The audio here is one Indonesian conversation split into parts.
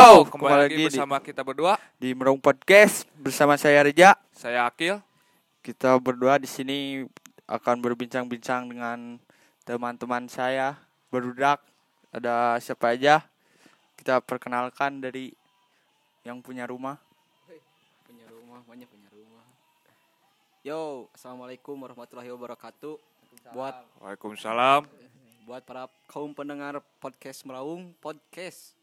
Yo, kembali, kembali lagi lagi di- bersama kita berdua. di Merung Podcast bersama saya Reja. Saya Akil. Kita berdua di sini akan berbincang-bincang dengan teman-teman saya berudak. Ada siapa aja? Kita perkenalkan dari yang punya rumah. punya rumah banyak punya rumah yo assalamualaikum warahmatullahi wabarakatuh buat Waalaikumsalam. buat para kaum pendengar podcast melaung podcast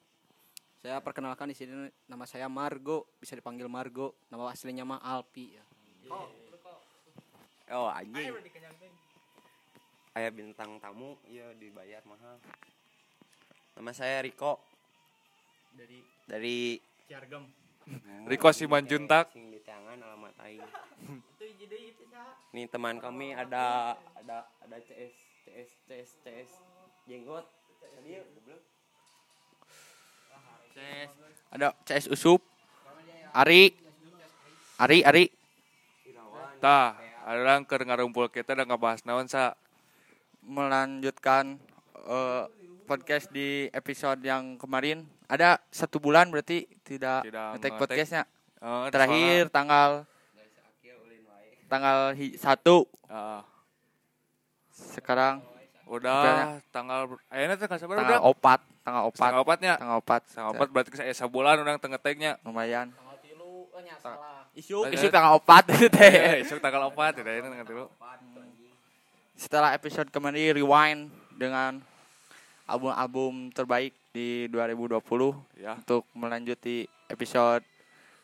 saya perkenalkan di sini nama saya Margo bisa dipanggil Margo nama aslinya mah Alpi ya Oh anjing. Ayah bintang tamu ya dibayar mahal. Nama saya Riko dari dari Ciargem Riko Simanjuntak. Sing di tangan alamat aing. Nih teman kami ada ada ada CS CS CS CS jenggot. Tadi ya goblok. Ada CS Usup. Ari. Ari, Ari. Tah, ada keur ngarumpul kita dan ngebahas naon sa. Melanjutkan eh, podcast di episode yang kemarin. Ada satu bulan berarti tidak, Tidak ngetek podcastnya. Eh, Terakhir tanggal tanggal hi- satu eh, sekarang udah tanggal sabar tanggal udah. opat tanggal opat Tanggal opatnya. tanggal opat Tanggal opat berarti saya sebulan orang tengah teknya. lumayan. Tilu. Oh, isu. Isu tanggal opat Eh, teh esok tanggal opat tidak ini tengah dulu. setelah episode kemarin rewind dengan album-album terbaik di 2020 Ya. untuk melanjuti episode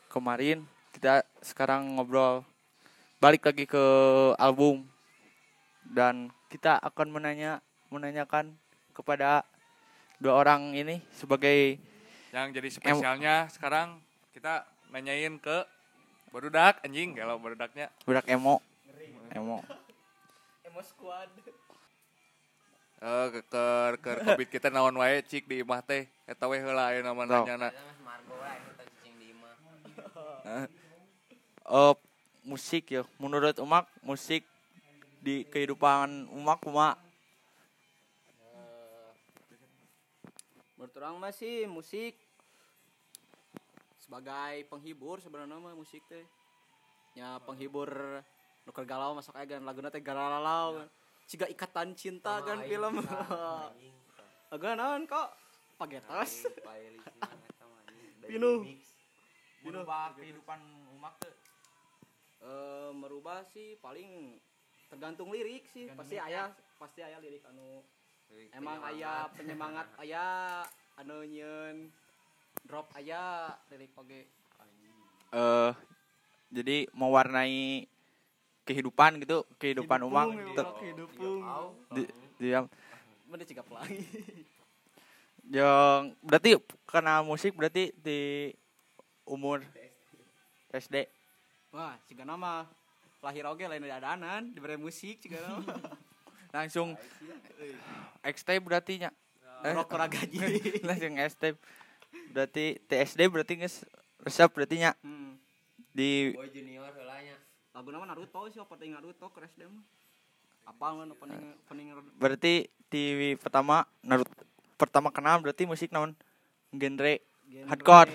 kemarin kita sekarang ngobrol. Balik lagi ke album. Dan kita akan menanya menanyakan kepada dua orang ini sebagai Yang jadi spesialnya sekarang kita nanyain ke barudak anjing kalau barudaknya budak emo. Emo. Emo squad. Eh ke ke ke covid kita naon wae cik di imah teh. Eta we heula aya nama Sok. nanyana. eh musik ya. Menurut umak musik di kehidupan umak umak menurut orang mah sih musik sebagai penghibur sebenarnya mah musik teh. Nya penghibur nuker galau masuk aja kan lagu teh galau ciga ikatan cinta kan film. lagu naon kok? Pagetos Pinuh. merubah kehidupan umak tuh Eh, merubah sih paling tergantung lirik sih. Pasti ayah pasti ayah lirik anu emang ayah penyemangat ayah anu nyeun drop ayah lirik oge. Eh jadi mewarnai kehidupan gitu kehidupan umak Hidupung, Ter- hidupung di, dia mana ciga pelangi yang berarti karena musik berarti di umur SD wah ciga nama lahir oge lain dadanan diberi musik ciga nama langsung XT berarti nya. Eh, rok ora gaji langsung ST berarti TSD berarti nges resep berarti nya. Hmm. di Boy junior heulanya. lagu nama Naruto sih opening Naruto ke SD mah apa kan opening opening berarti di pertama Naruto pertama kenal berarti musik naon? Genre genre, Hardcore.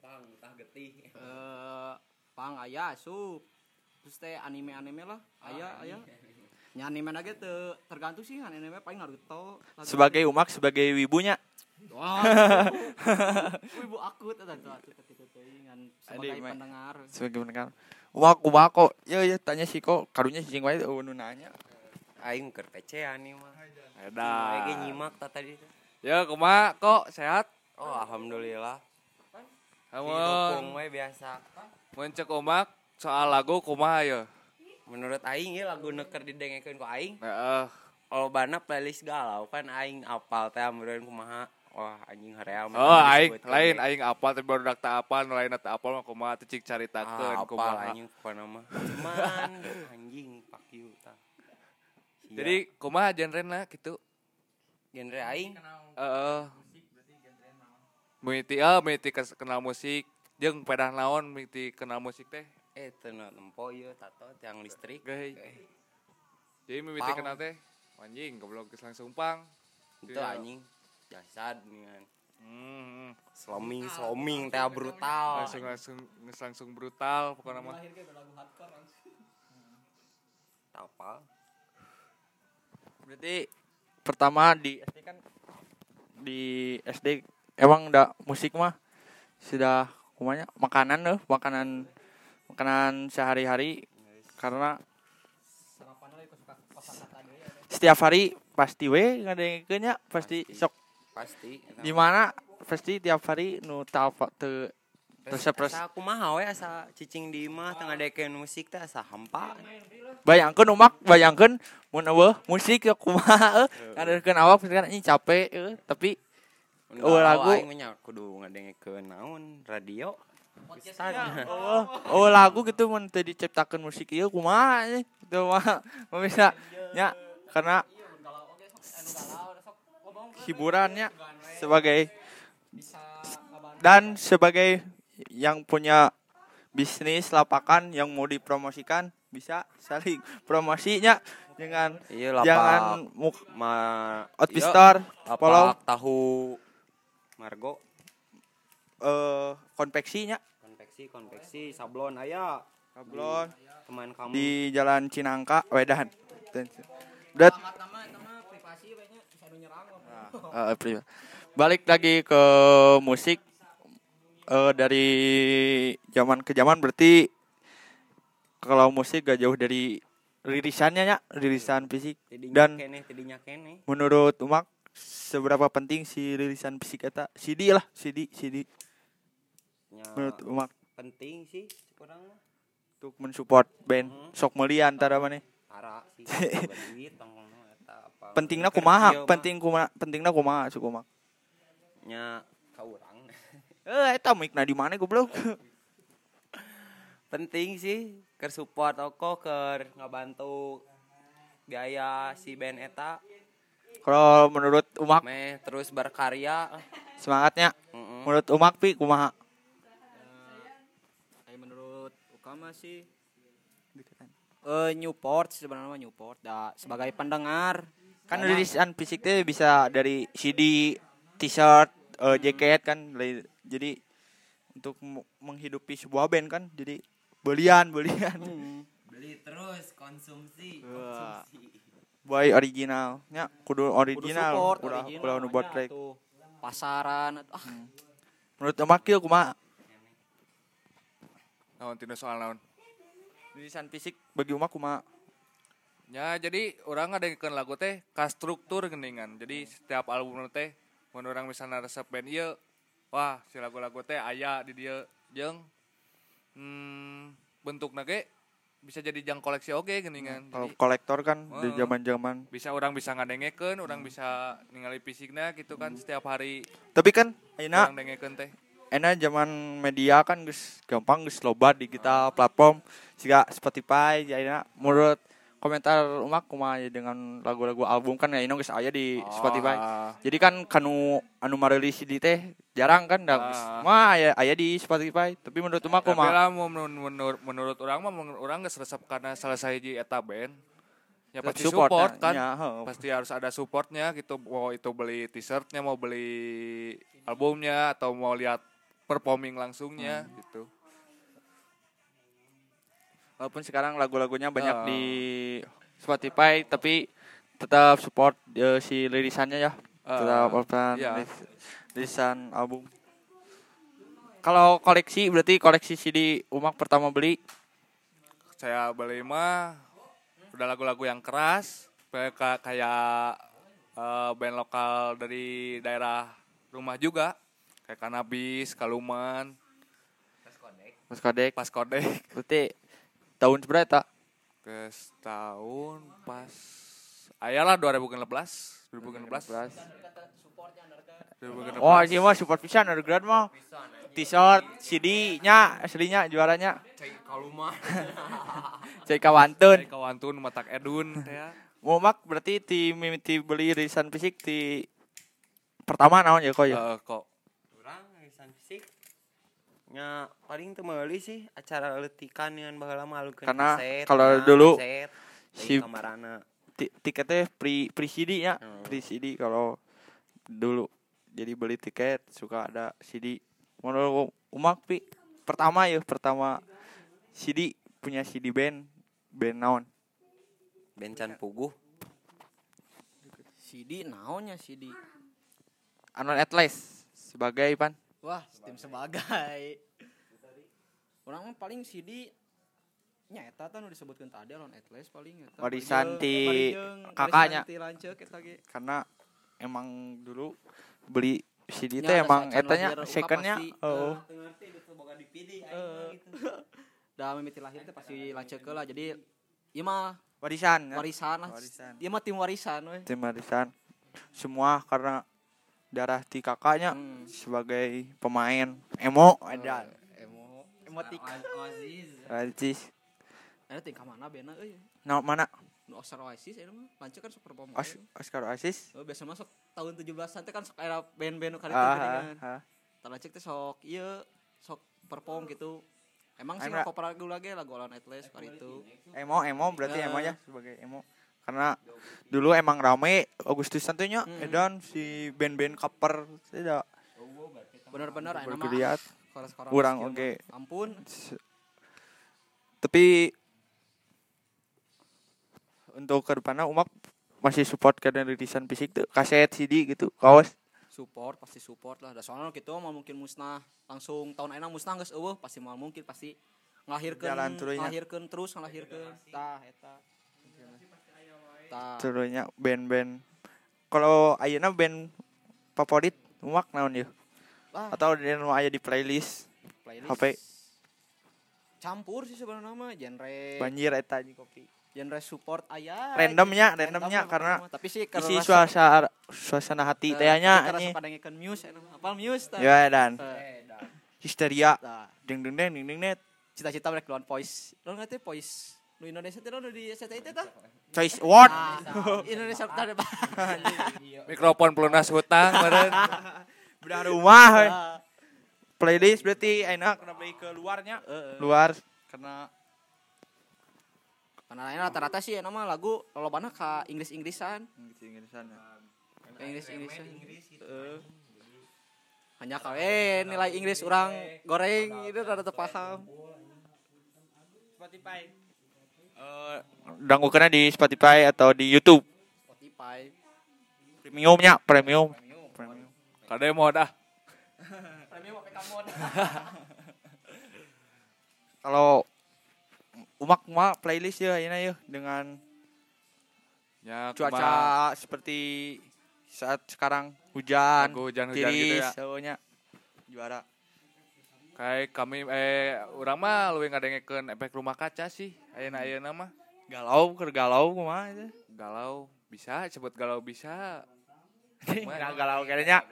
Pang tah getih. eh pang aya asup terus teh anime anime lah aya aya nya anime lagi tuh tergantung sih anime paling Naruto lagu- sebagai umak sebagai wibunya wah ibu aku tuh tuh sebagai pendengar sebagai pendengar umak umak kok ya ya tanya sih kok karunya sih wae oh nu nanya Aing keur pecean nih mah. Eda. Lagi nyimak tah tadi. Ya kumaha kok sehat? Oh alhamdulillah. Kamu biasa. mun cek omak soal lagu kumaha ya? Menurut aing ya lagu neuker didengekeun ku aing. Heeh. Kalau bana playlist galau kan aing apal teh ameureun kumaha. Wah anjing hoream. Oh, aing lain aing apal tapi baru dak apal, lain tak apal mah kumaha teh cik caritakeun Ah, kumaha. anjing ku nama. Cuman anjing fuck you tah. Jadi kumaha genrena gitu? genre aing Heeh. Mimiti ah mimiti kenal musik jeung pedah naon mimiti kenal musik teh. Eh teu nempo ieu tato yang listrik. Eh, Jadi mimiti Pang. kenal teh anjing goblok geus langsung pang. Itu Iya. anjing jasad dengan Hmm, Sloming, sloming teh brutal. langsung langsung langsung brutal pokoknya mah. Apa? Berarti pertama di SD kan di SD emang udah musik mah sudah kumanya makanan loh makanan makanan sehari-hari karena setiap hari pasti we ngadengkeunnya pasti sok Pasti. di mana pasti tiap hari nu tapa teu resep resep Asa kumaha we asa cicing di imah tengah dekeun musik teh asa hampa. bayangkeun umak bayangkeun mun eueuh musik ya kumaha eueuh ngadengekeun awak pasti kan ini capek tapi Oh, lagu. aing mah kudu ngadengekeun naon radio. Oh, oh lagu gitu mun teu diciptakeun musik. Ieu kumaha nya gitu mah bisa. Nya karena hiburannya sebagai dan sebagai yang punya bisnis lapakan yang mau dipromosikan bisa saling promosinya dengan Iya lapak. jangan muk ma outfit iya, follow. tahu Margo eh konveksinya konveksi konveksi sablon aya. Sablon. Teman kamu. Di jalan Cinangka Wedan. Eh, pri- balik lagi ke musik. Eh dari zaman ke zaman berarti kalau musik gak jauh dari ririsannya ya ririsan fisik. Dan menurut umak seberapa penting si ririsan fisik eta? CD lah CD CD nya menurut umak. penting sih kurang mah. Untuk mensupport band Hmm. sok meuli antara mana? Ara sih pentingnya kumaha? Mah. penting kumaha pentingnya kumaha suku umak? Nya ka urang eh eta mic di mana goblok? Penting sih keur support oko keur ngabantu biaya si band eta. Kalau menurut umak. Meh terus berkarya. Semangatnya. Heeh. menurut umak pi kumaha menurut Ukama sih eh Newport sebenarnya mah Newport da sebagai pendengar. Kan Karena- rilisan fisik teh bisa dari CD, t-shirt, eh, jaket kan jadi untuk m- menghidupi sebuah band kan jadi belian belian. Beli terus konsumsi Wah. boy originalnya kudu kudu original support udah original, udah nu buat pasaran ah. Menurut umak kieu kumaha Naon tina soal naon. rilisan fisik bagi umak kumaha Ya jadi orang ada yang lagu teh ka struktur geningan. Jadi setiap album teh mun orang misalnya resep band ieu wah si lagu-lagu teh aya di dia jeung hmm, bentukna ge bisa jadi jang koleksi oge geningan. kalau Jadi kolektor kan di zaman-zaman bisa orang bisa ngadengekeun, orang bisa ningali fisiknya gitu kan setiap hari tapi kan ayeuna dengekeun teh. Enak zaman media kan geus gampang geus loba di kita platform siga Spotify jadi menurut komentar umak kumaha ya dengan lagu-lagu album kan ya geus aya di Spotify Ah, jadi kan kanu anu marilis di teh jarang kan dah Ah. mah aya aya di Spotify tapi menurut umak kumaha lah menurut, menurut orang mah mun orang geus resep karena salah sahiji eta band. Ya pasti support, Supportnya, kan. ya. Pasti harus ada supportnya gitu. Mau itu beli t-shirtnya, mau beli albumnya atau mau lihat performing langsungnya gitu. walaupun sekarang lagu-lagunya banyak Ah. di Spotify tapi tetap support eh, si lirisannya ya Ah, tetap apa iya. lirisan album kalau koleksi berarti koleksi CD umak pertama beli Saya beli mah udah lagu-lagu yang keras, kayak kayak eh, band lokal dari daerah rumah juga, kayak Kanabis, Kaluman, Mas Kodek. Pas Kodek. berarti tahun seberapa ke tahun pas ayalah 2016 2016 2016 oh ini mah support pisan underground mah t-shirt CD nya aslinya juaranya. Cek kaluma cek kawantun. Dari kawantun matak edun teh ya. Mau mak berarti ti mimiti beli rilisan fisik di pertama naon ya kok ya? Eh, kok nya paling teu meuli sih acara letikan yang baheula mah alungkeun Karena kalau nah, dulu si- kamarana. Ti- tiketnya pre pre CD nya Hmm. pre CD kalau dulu jadi beli tiket suka ada CD menurut umak pi pertama ya pertama CD punya CD band band naon? Bencan puguh. CD naonnya CD Anon Atlas sebagai pan wah tim sebagai. orang mah paling CD nya eta tah nu disebutkeun tadi Alon Atlas paling eta. Warisan Bari ti jeung- bari jeung kakaknya. karena emang dulu beli CD teh ada emang etanya secondnya. oh. Eh, da mimiti lahir teh pasti lanceuk lah jadi ieu mah warisan kan? warisan lah. Warisan. ieu mah tim warisan we tim warisan. Semua karena darah ti kakaknya Hmm. sebagai pemain. Emo. Ada emo. Emotik. Aziz. Ada ting ka mana? Bena euy. Nah mana? Oscar Oasis eta mah lanceuk kan perform Os Oscar Oasis. Oh, biasa masuk tahun 17-an teh kan sok era band-band kali ah, teh ah, ah. Talancik teh sok ieu sok perform gitu. Emang sih ngakopar lagu lagi lagu Atlas kali itu. emo emo berarti emo ya sebagai emo karena dulu emang rame Agustus santunya Hmm. edan si band-band cover tidak nama bergeliat koras-koras Urang skill oge. mah. Ampun. tapi untuk ke depannya umak masih support karena rilisan fisik tuh kaset CD gitu kaos Support pasti support lah. Da soalnya gitu mah mungkin musnah langsung tahun ayeuna musnah geus eueuh pasti mal mungkin pasti terusnya. ngelahirkeun terus ngelahirkeun. Tah eta. Tah. serunya band-band. Kalau ayeuna band favorit umak naon Wah, atau dia nu aya di playlist? Playlist. HP. Campur sih sebenarnya nama genre banjir eta kopi. genre support aya. Randomnya, randomnya, Random, karena tapi sih isi rasa- suasana suasana hati eh, teh nya tapi karena suka dengekeun Muse mah. apal Muse tah. Ya dan. Eh, histeria. Ding ding ding ding net. Cita-cita mereka lawan Voice. Lo ngerti Voice nu Indonesia teh nu di SCTI teh tah? Choice award. Ah, Indonesia tah Mikrofon pelunas hutang meureun. bedah rumah we. Ah, playlist berarti enak. Kena beli ke luarnya. Luar. Karena karena lain rata-rata sih nama lagu lolobana ka Inggris-Inggrisan. Inggris-Inggrisan ya. Inggris-Inggrisan. Heeh. hanya kawin nilai Inggris orang goreng itu rada teu paham. Spotify eh dangu kena di Spotify atau di YouTube? Spotify. Premiumnya premium. Premium. Kade mau dah. premium apa kamu kalau umak mah playlist ya ini ya dengan Ya, cuaca seperti saat sekarang hujan lagu hujan-hujan gitu ya. tiris semuanya juara Kayak kami eh urang mah leuwih ngadengekeun efek rumah kaca sih. Ayeuna ayeuna mah galau keur galau kumaha itu galau bisa sebut galau bisa. nggak galau kayaknya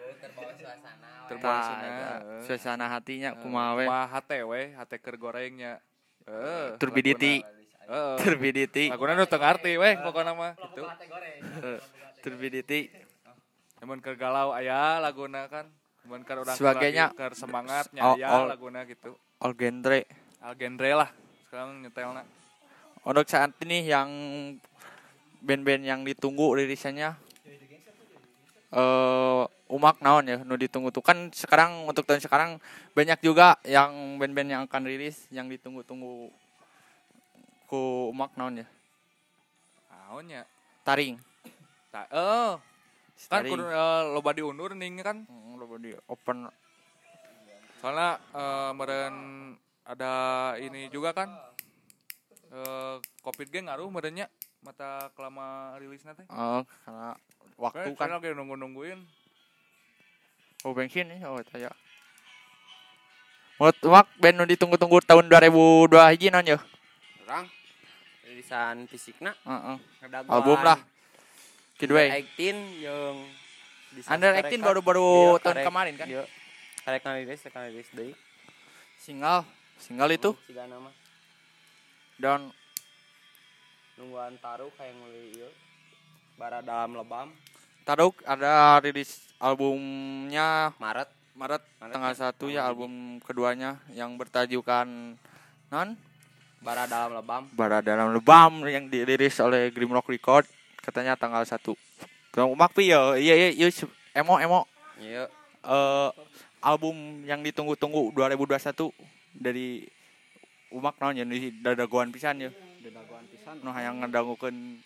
Terbawa suasana. eta, eh. suasana hatinya Eh, kumaha we kumaha hate we hate keur gorengnya. Eh, turbidity Heeh. turbidity Laguna nu teu ngarti we pokona mah gitu. Eh, turbidity Namun keur galau aya laguna kan. Keur urang Sebagainya. keur semangatnya All- aya all- laguna gitu. all genre Al genre lah. Sekarang nyetelna. untuk saat ini yang band-band yang ditunggu rilisannya eh umak naon ya nu ditunggu tuh kan sekarang untuk tahun sekarang banyak juga yang band-band yang akan rilis yang ditunggu-tunggu ku umak naon ya Naon nya? taring Ta oh, kan taring kudu eh, loba diundur ning kan. Hmm, lo di open Soalnya eh, meren ada ini juga kan. Eh Covid ge ngaruh merenya mata kelama rilisnya teh. oh karena waktu Kayak kan lagi nunggu-nungguin. oh bensin nih oh saya Menurut umak band nu ditunggu-tunggu tahun 2002 hiji naon ya orang rilisan fisikna Heeh. ngadaguan album lah Kidway Under 18 yang Under 18 baru-baru tahun kemarin kan? iya. Karek ngarilis karek ngarilis deui single single itu. Siga nama dan nungguan taruh kayak nguli ieu bara dalam lebam. Taduk ada rilis albumnya Maret. Maret Maret. tanggal? 1 ya album keduanya yang bertajukan. Non bara dalam lebam. Bara dalam lebam yang dirilis oleh Grimrock Record katanya tanggal 1 Kalau umak pi ya iya iya iya emo emo Iya. eh album yang ditunggu-tunggu 2021 dari umak naon ya di dadagoan pisan ya Dedagoan pisan. nu hayang ngedangukeun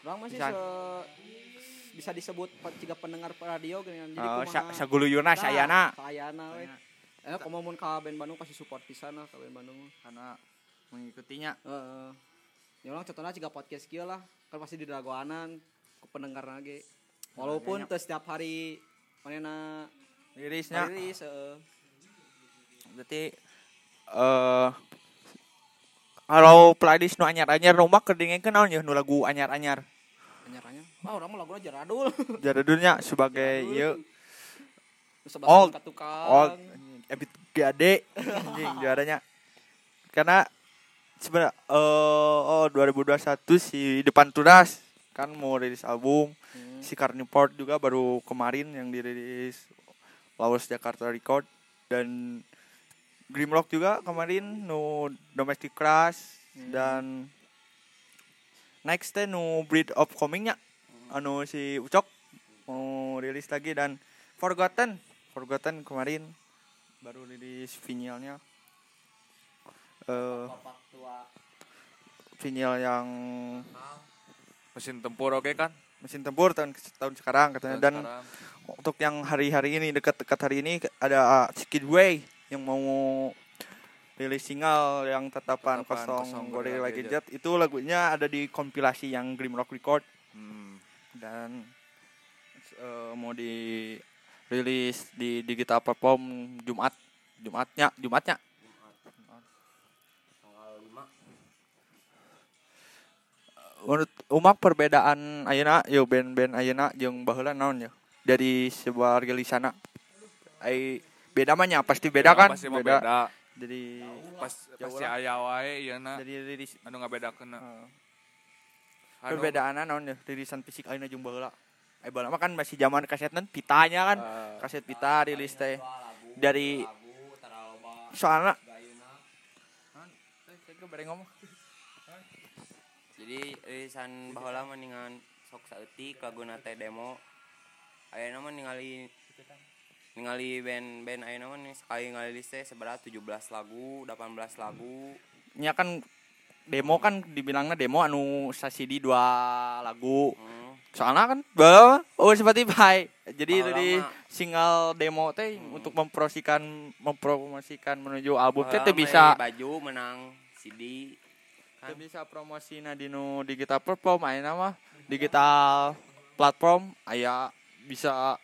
Kurang masih Pisan. se bisa disebut jika pendengar radio gini kan. Jadi eh, kumaha? sa saguluyurna sayana Sayana we. Eh komo mun ka band Bandung pasti support pisan lah ka band Bandung. karena mengikutinya Heeh. Ya ulang contohnya jika podcast kieu lah kan pasti di dagoanan ku pendengar lagi. Walaupun teu setiap hari manena lirisnya rilis heeh. berarti eh kalau playlist nu anyar-anyar nu mah kedingekeun naon ya nu lagu anyar-anyar anyar-anyar. Ah urang mah laguna jaradul. jadadulnya sebagai ieu Sebagai Old. oh ebit gade anjing juaranya karena sebenarnya eh oh 2021 si depan tunas kan mau rilis album. Hmm. si Carnivore juga baru kemarin yang dirilis Lawas Jakarta Record. Dan Grimrock juga kemarin nu Domestic Crush dan next teh nu Breed of Comingnya anu si Ucok mau rilis lagi dan Forgotten. Forgotten kemarin baru rilis vinylnya. Eh vinyl yang mesin tempur oke kan? Mesin tempur tahun tahun sekarang katanya. Dan Sekarang. untuk yang hari-hari ini dekat-dekat hari ini ada Skidway yang mau rilis single yang tetapan Tetapan kosong Kosong Gorilla Gorilla Gadget. Itu lagunya ada di kompilasi yang Grimrock Record. Hmm. dan eh, mau dirilis di digital platform Jumat. Jumatnya Jumatnya Tanggal 5. Menurut umak perbedaan Ayeuna yo band-band Ayeuna jeung baheula naon ya? Dari sebuah rilisana ai beda mah nya pasti beda kan? pasti mah beda. jadi pas Jauh pasti aya wae ieu na. Dari rilis anu ngabedakeun uh, anu perbedaanna naon ya? Rilisan fisik ayeuna jeung baheula. Ai baheula mah kan masih zaman kasetna pitanya kan? Eh, kaset pita rilis teh. Dari soalnya ngomong Jadi irisan baheula mah ningan sok saeutik laguna teh demo. Ayeuna mah ningali ningali band-band ayeuna mah nih sekali ngalilis teh seberat 17 lagu, 18 lagu. nya kan demo kan dibilangnya demo anu sasidi dua lagu Hmm. soalnya kan bawa oh Spotify jadi dari mah- single demo teh Hmm. untuk mempromosikan mempromosikan menuju album teh bisa beli baju menang CD. Teu bisa promosi na dinu digital platform ayeuna mah. Digital platform aya bisa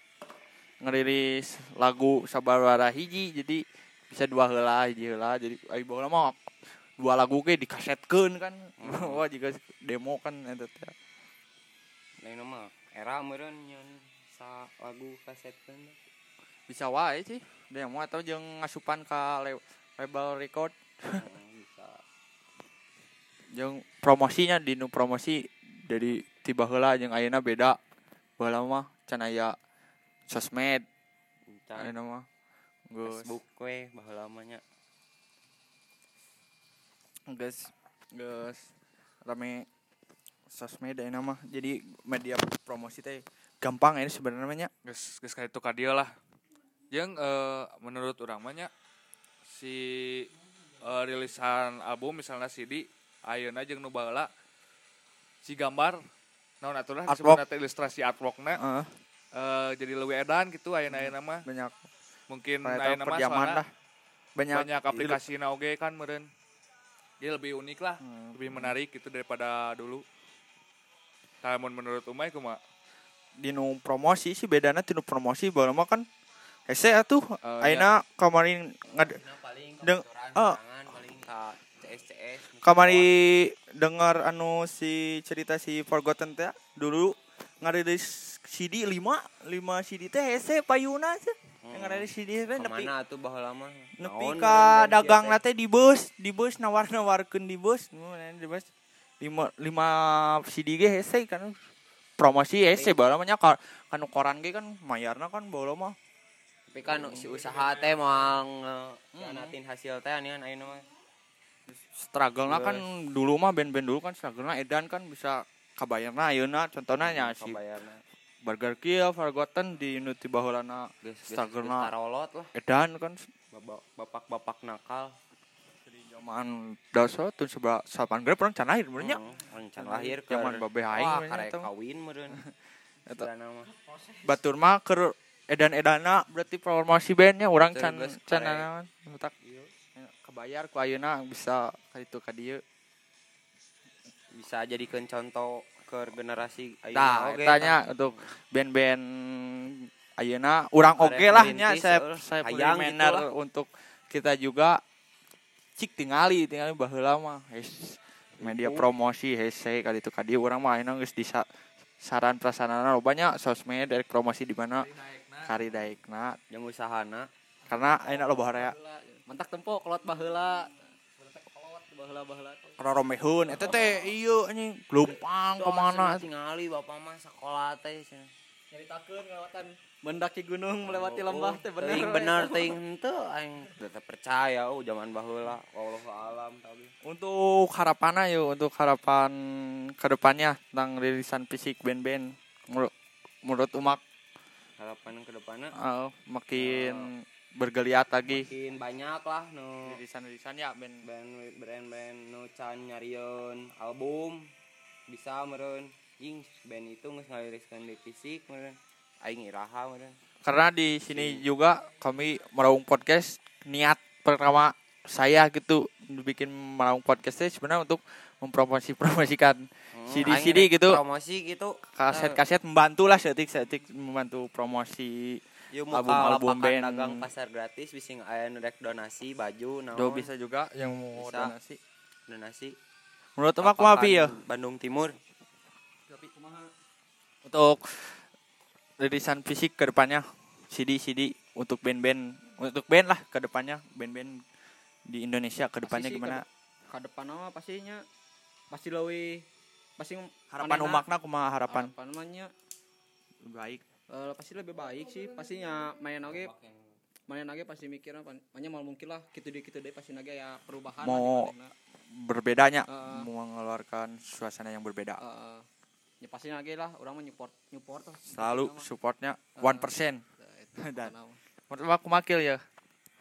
ngerilis lagu sabaraha hiji jadi bisa dua heula hiji heula. Jadi ai baheula mah dua lagu ge dikasetkeun kan. Wah jika demo kan eta teh. Lain mah era meureun nyeun sa lagu kasetkeun. bisa wae sih demo atau jeung ngasupan ka le- label record Jeung promosinya dinu promosi dari tiba heula jeung ayeuna beda. Baheula mah can aya sosmed. Ayeuna mah Facebook we baheula mah nya. geus geus rame sosmed ayeuna mah. Jadi media promosi teh gampang ini sebenarnya nya. geus geus ka itu ka dieu lah. Jeung eh, menurut urang mah nya si eh, rilisan album misalnya CD ayeuna jeung nu baheula si gambar. Naon aturan teh ilustrasi artworkna Heeh, eh, jadi leuwih edan gitu ayeuna ayeuna mah. Banyak. Mungkin ayeuna mah lah banyak, banyak aplikasi oge kan meureun. Dia lebih unik lah Hmm. lebih menarik gitu daripada dulu. Kalau menurut Umay kumaha? Dinu promosi sih bedana tinu promosi baheula mah kan hese atuh. Eh, ayeuna kemarin ngad paling Deng- sorangan, paling kamari dengar anu si cerita si Forgotten teh dulu ngarilis CD 5 5 CD teh hese payuna teh yang ngarilis CD teh nepi Ke mana tuh baheula mah? nepi ka dagang teh? di bus di bus nawar nawarkeun di bus. Di bus. Lima lima CD ge hese kan. Promosi hese baheula mah nya ka kanu koran ge kan mayarna kan baheula mah. Tapi kan si usaha teh mau ngeanatin hasil teh anian ayeuna mah. Struggle na kan dulu mah band-band dulu kan struggle na edan kan bisa kabayarna ayeuna contohnya nya si. Burger Kill, Forgotten di Unity Bahulana tarolot lah. edan kan Bapak bapak-bapak nakal. di zaman dasa tuh sebelah sapan grab orang can lahir benernya Heeh, Can lahir ke Zaman babe aing Wah, karek kawin meureun. Batur mah keur edan edana berarti promosi bandnya orang can can naon kebayar ku ayeuna bisa ka ditu ka dieu. Bisa jadikan contoh ke generasi Nah, oge, tanya untuk band-band ayeuna. Urang oke lah nya saya saya hayang punya gitu. manner lah. untuk kita juga. Cik tingali tingali baheula mah media Gitu. promosi hese kali itu kadi urang mah ayeuna geus di saran prasarana banyak sosmed dari promosi di mana? Kari daekna jeung usahana. karena ayeuna loba area Mantak tempo kolot baheula. Roromehun. Eta teh ieu anjing. Gelompang ke mana? tingali bapak mah sekolah teh cenah. Nyaritakeun ngalawatan mendaki gunung melewati lembah teh bener. Teuing bener teuing henteu aing. Tetep percaya oh zaman baheula. Wallahu alam tapi. Untuk harapan ayo, untuk harapan ke depannya tentang rilisan fisik band-band menurut, menurut Umak. Harapan ke depanna eh, makin bergeliat lagi. Makin banyak lah nu rilisan-rilisan ya band band band-band nu can nyarieun album. Bisa meureun ing band itu geus ngaliriskeun di fisik meureun aing iraha meureun karena di sini juga kami meraung podcast niat pertama saya gitu bikin meraung podcast teh sebenarnya untuk mempromosi promosikan CD aing CD rek gitu. promosi gitu. Kaset-kaset membantu lah setik-setik membantu promosi Album-album lapakan band. dagang pasar gratis bisa aya nu rek donasi baju naon. Do bisa juga yang mau Bisa. donasi. Donasi. Menurut Umak kumaha pi ya? Bandung Timur. Tapi kumaha? untuk rilisan fisik ke depannya CD CD untuk band-band untuk band lah ke depannya band-band di Indonesia ke depannya gimana? Ka depan mah pastinya pasti leuwih pasti harapan umakna kumaha harapan? Harapan baik eh, pasti lebih baik sih. Pastinya main oge main oge pasti mikirnya makanya mal mungkin lah gitu deh gitu deh. Pasti nage ya perubahan Mau- manehna. berbedanya? Heeh. mengeluarkan suasana yang berbeda? Eh, ya pasti nage lah. Orang mah nyupport selalu Nama. supportnya Eh, one percent. Nah, itu Dan- menurut umak kumakil ya.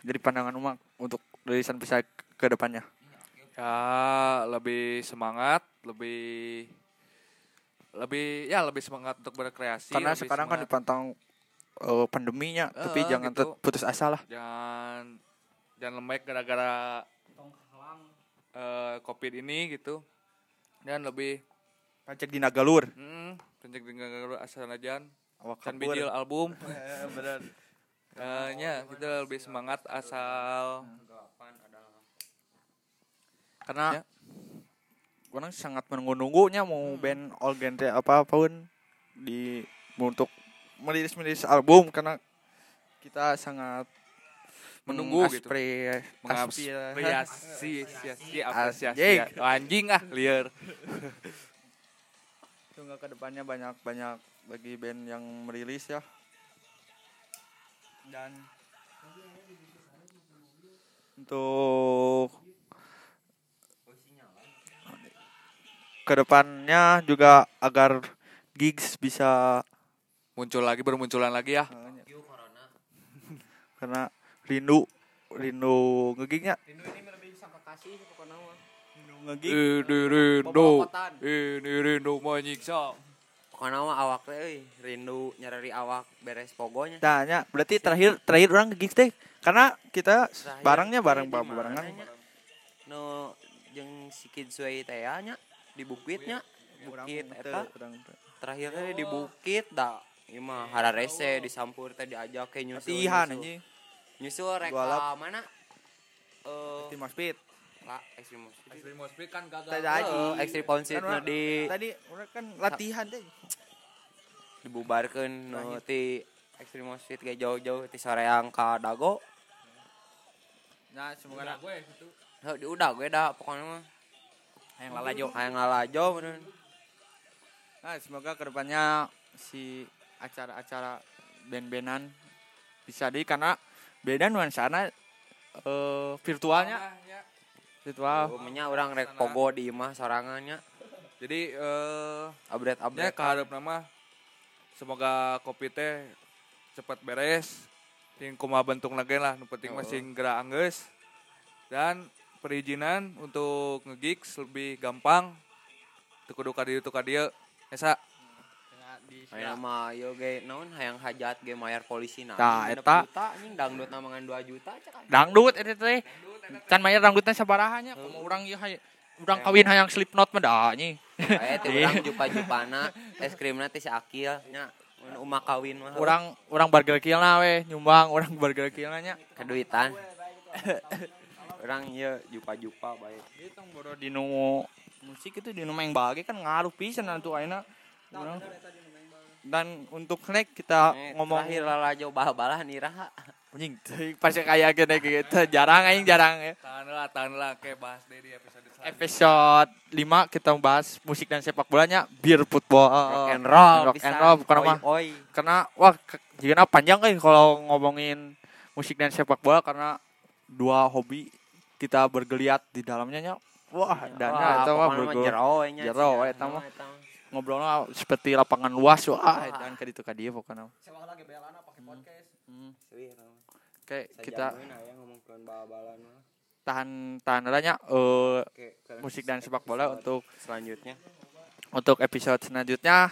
Jadi pandangan umak untuk rilisan fisik ke depannya? Ya lebih semangat lebih lebih ya lebih semangat untuk berkreasi karena sekarang kan semangat. dipantang eh, pandeminya tapi Eh, jangan gitu. tet- putus asa lah jangan jangan lembek gara-gara eh, covid ini gitu dan lebih pajak di nagalur hmm, pencek dengan asal najan awak can kabur. bidil album bener Eh, nya kita lebih semangat asal karena Ya. Orang sangat menunggu-nunggunya mau band all genre apa pun di untuk merilis merilis album karena kita sangat Menunggu gitu. mengapresiasi apresiasi apresiasi Anjing. anjing ah liar Semoga ke depannya banyak banyak bagi band yang merilis ya dan untuk ke depannya juga agar gigs bisa muncul lagi bermunculan lagi ya. Karena rindu rindu ngegignya. Rindu ini lebih sangka kasih pokoknya mah rindu ngegig? Ini rindu ini rindu menyiksa. Pokoknya mah awak teh euy rindu nyari awak beres pogonya. Tanya berarti terakhir terakhir orang ke gigs teh? Karena kita Terakhir. barangnya bareng mana barengan nu jeung si Kid Sway teh nya di bukitnya. Bukit eta. Terakhir teh di bukit da ieu mah hararese disampur teh diajak ke nyusul latihan nyusul. anjing. Nyusul rek Balap. ka mana? Eh tim speed lah ekstrim speed Extreme Speed kan gagal Tadi aja. Kan nu orang- di tadi orang kan latihan teh. Dibubarkeun nu ti ekstrim speed ge jauh-jauh ti soreang ka dago. Nah semoga Udah. gue itu udah gue dah pokoknya mah yang lalajo. Hayang ngalajo bener. Nah semoga ke depannya si acara-acara band-bandan bisa di karena beda nuansana eh virtualnya. Virtual. Umumnya orang rek pogo di imah sorangannya jadi eh update ya update keharap nama semoga kopi teh cepat beres. Ting kumaha bentuk lagi lah nu penting Oh. masih gerak anggeus dan perizinan untuk ngegigs lebih gampang. Kudu ka dieu teu ka dieu esa. Aya mah yo ge. Naon hayang hajat ge mayar polisi nah. Tah, eta. anjing dangdut namangan 2 juta cek anjing. dangdut eta teh can mayar dangdutnya sabaraha nya komo urang ieu hay urang kawin hayang Slipknot mah da nya Aya teh Iya. urang jupa-jupana. Es krimna teh si Akil nya. Mun umah kawin mah. Urang urang bargelkilna we. Nyumbang urang bargelkilna nya. Keduitan. Urang ieu jupa-jupa bae. Itu bodo dinu musik itu dinu main bagi kan ngaruh pisan ayeuna. Urang- Dan untuk next kita Eh, ngomong terakhir lalajo bal-balan iraha. anjing teuing pasti kayak gini gitu jarang aing jarang ya. tahan lah tahan lah kayak bahas deh di episode selanjutnya Episode 5 kita bahas musik dan sepak bolanya beer football Rock and roll, rock and roll bukan mah oi. karena wah jika panjang kan kalau ngomongin musik dan sepak bola karena dua hobi kita bergeliat di dalamnya nya wah dan Wah, itu mah pokona mah bergel- jero eta mah. ngobrolnya seperti lapangan luas wah dan ke ditu ka dieu pokoknya. Sewa lagi belana pakai podcast. kayak kita aya ngomongkeun bal-balan mah. tahan tahan adanya eh Oke, ke musik dan sepak bola untuk selanjutnya. untuk episode selanjutnya.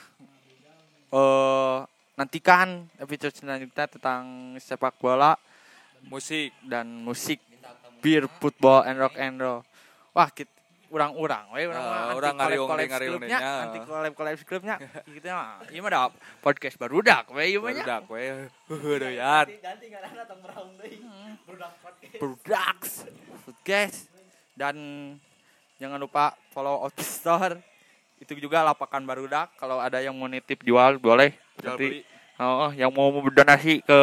Eh nantikan episode selanjutnya tentang sepak bola musik. dan musik beer football and rock and roll. Wah kita urang-urang we urang Ah, mah urang ngariung collab deh, ngariung deh, nya. anti collab collab clubnya gitu mah ieu mah da podcast barudak we ieu mah nya. barudak we heuh doyan Ganti ngaranna tong beraung deui. Podcast. Products podcast. Dan jangan lupa follow Outfit Store itu juga lapakan barudak kalau ada yang mau nitip jual boleh. Jual nanti beli oh, yang mau berdonasi ke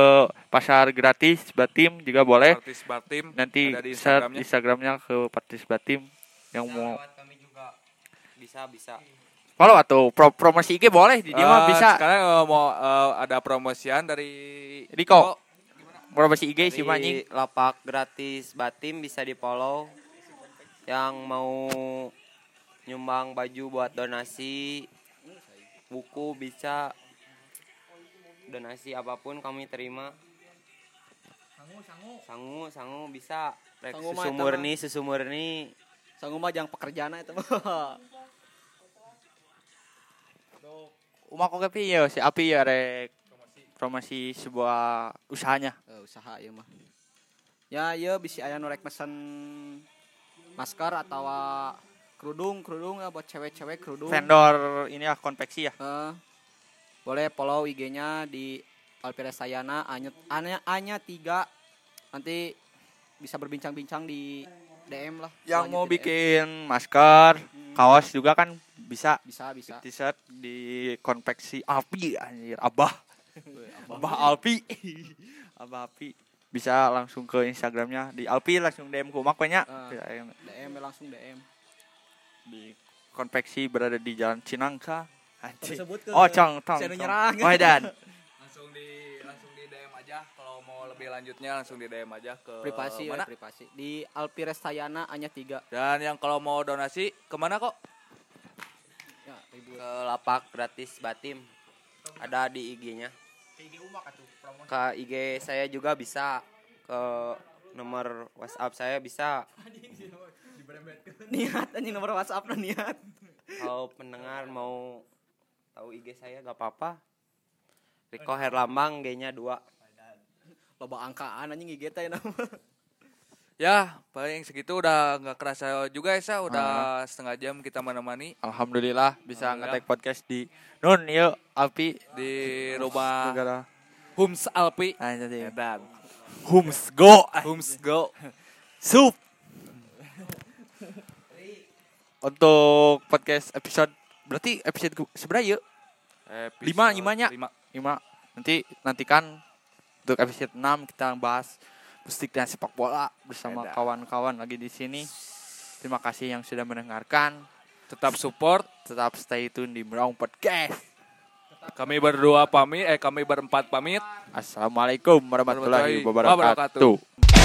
pasar gratis Batim juga boleh. Artis Batim nanti ada di Instagramnya. Instagramnya ke Partis Batim. Yang mau Lewat kami juga. Bisa bisa. follow atau pro promosi IG boleh di dia mah Eh, bisa. sekarang eh, mau eh, ada promosian dari Riko. promosi IG si Di anjing lapak gratis Batim bisa di follow. Yang mau nyumbang baju buat donasi buku bisa donasi apa pun kami terima. Sangu, sangu bisa. Rek Sangu mah susu eta murni, susu murni. Sanggup mah jang pekerjaan eta mah. Uma kok kepi ya si Api ya rek promosi sebuah usahanya Eh, usaha ieu mah. Ya ieu bisi aya nu rek mesen masker atau kerudung kerudung ya buat cewek-cewek kerudung. vendor ini ya konveksi ya Eh, boleh follow IG-nya di Alpira Sayana Anya Anya Anya 3 nanti bisa berbincang-bincang di DM lah. yang mau DM. bikin masker kaos juga kan bisa bisa bisa. t-shirt di konveksi Alpi anjir abah abah Alpi abah Alpi bisa langsung ke Instagramnya di Alpi langsung DM ku makanya Ah. DM langsung DM. di konveksi berada di Jalan Cinangka anjing ke oh cong tong saya tong. nyerang. oh dan langsung di langsung di DM aja kalau mau lebih lanjutnya langsung di DM aja ke privasi ya, mana privasi. Di Alpira Sayana Anya 3. dan yang kalau mau donasi ke mana kok Ya, ribu. Ke lapak gratis Batim. Ada di IG-nya. Ke IG saya juga bisa. Ke nomor WhatsApp saya bisa. Niat anjing nomor WhatsApp niat. Kalau pendengar mau tahu IG saya gak apa-apa. Riko Herlambang G-nya 2. Loba angkaan anjing IG teh nama. ya paling segitu udah nggak kerasa juga ya Sa. udah setengah jam kita menemani Alhamdulillah bisa Alhamdulillah. ngetek podcast di Nun yuk Alpi di rumah negara Hums Alpi ah jadi dan Hums go Hums Go Sup. Untuk podcast episode berarti episode ke- seberapa yuk? Episode Lima, limanya. lima. 5. Nanti nantikan untuk episode 6 kita bahas dan sepak bola bersama kawan-kawan lagi di sini. Terima kasih yang sudah mendengarkan. tetap support Tetap stay tune di Brown Podcast. kami berdua pamit eh kami berempat pamit Assalamualaikum warahmatullahi Warahmatullahi wabarakatuh.